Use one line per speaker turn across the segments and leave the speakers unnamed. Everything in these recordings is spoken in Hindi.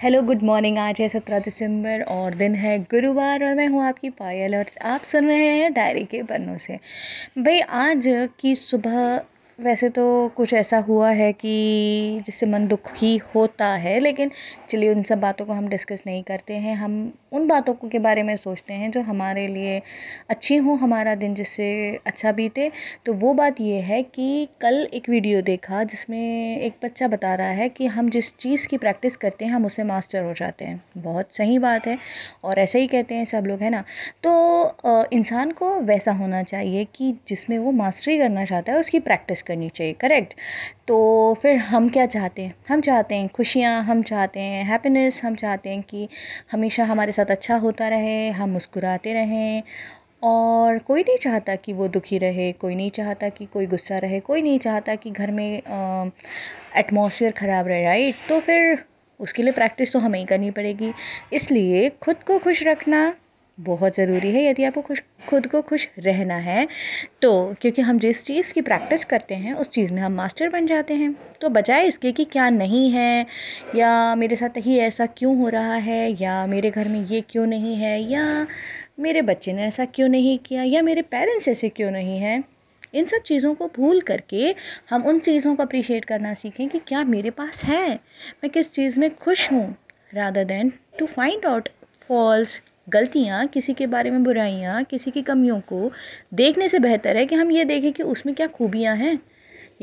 Hello, good morning. आज है सत्रह दिसंबर और दिन है गुरुवार और मैं हूँ आपकी पायल और आप सुन रहे हैं डायरी के पन्नों से। भाई, आज की सुबह वैसे तो कुछ ऐसा हुआ है कि जिससे मन दुखी होता है, लेकिन चलिए उन सब बातों को हम डिस्कस नहीं करते हैं। हम उन बातों को के बारे में सोचते हैं जो हमारे लिए अच्छी हो, हमारा दिन जिससे अच्छा बीते। तो वो बात ये है कि कल एक वीडियो देखा जिसमें एक बच्चा बता रहा है कि हम जिस चीज़ की प्रैक्टिस करते हैं, हम उसमें मास्टर हो जाते हैं। बहुत सही बात है और ऐसे ही कहते हैं सब लोग, है ना? तो इंसान को वैसा होना चाहिए कि जिसमें वो मास्टरी करना चाहता है, उसकी प्रैक्टिस करनी चाहिए करेक्ट तो फिर हम क्या चाहते हैं? हम चाहते हैं खुशियाँ, हम चाहते हैं हैप्पीनेस हम चाहते हैं कि हमेशा हमारे साथ अच्छा होता रहे, हम मुस्कुराते रहें और कोई नहीं चाहता कि वो दुखी रहे, कोई नहीं चाहता कि कोई गुस्सा रहे, कोई नहीं चाहता कि घर में एटमॉस्फेयर ख़राब रहे राइट तो फिर उसके लिए प्रैक्टिस तो हमें ही करनी पड़ेगी। इसलिए खुद को खुश रखना बहुत ज़रूरी है, यदि आपको खुश, खुद को खुश रहना है तो क्योंकि हम जिस चीज़ की प्रैक्टिस करते हैं, उस चीज़ में हम मास्टर बन जाते हैं। तो बजाय इसके कि क्या नहीं है, या मेरे साथ ही ऐसा क्यों हो रहा है, या मेरे घर में ये क्यों नहीं है, या मेरे बच्चे ने ऐसा क्यों नहीं किया, या मेरे पेरेंट्स ऐसे क्यों नहीं हैं, इन सब चीज़ों को भूल करके हम उन चीज़ों को अप्रिशिएट करना सीखें कि क्या मेरे पास है, मैं किस चीज़ में खुश हूँ rather than to find out faults गलतियाँ, किसी के बारे में बुराइयाँ, किसी की कमियों को देखने से बेहतर है कि हम ये देखें कि उसमें क्या खूबियाँ हैं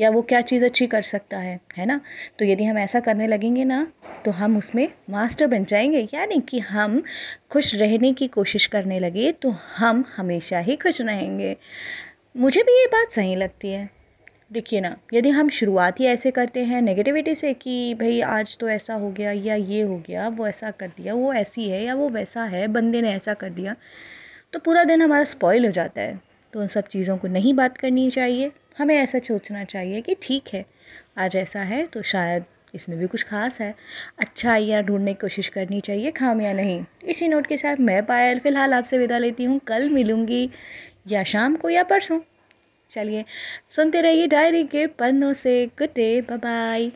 या वो क्या चीज़ अच्छी कर सकता है है ना? तो यदि हम ऐसा करने लगेंगे ना तो हम उसमें मास्टर बन जाएँगे। यानी कि हम खुश रहने की कोशिश करने लगे तो हम हमेशा ही खुश रहेंगे। मुझे भी ये बात सही लगती है। देखिए ना, यदि हम शुरुआत ही ऐसे करते हैं नेगेटिविटी से कि भाई आज तो ऐसा हो गया या ये हो गया, वो ऐसा कर दिया, वो ऐसी है या वो वैसा है, बंदे ने ऐसा कर दिया तो पूरा दिन हमारा स्पॉइल हो जाता है। तो उन सब चीज़ों को नहीं बात करनी चाहिए। हमें ऐसा सोचना चाहिए कि ठीक है, आज ऐसा है तो शायद इसमें भी कुछ खास है। अच्छा या ढूँढने की कोशिश करनी चाहिए खामियाँ नहीं। इसी नोट के साथ मैं पायल, फ़िलहाल आपसे विदा लेती हूँ। कल मिलूँगी, या शाम को या परसों। चलिए सुनते रहिए डायरी के पन्नों से। Good day bye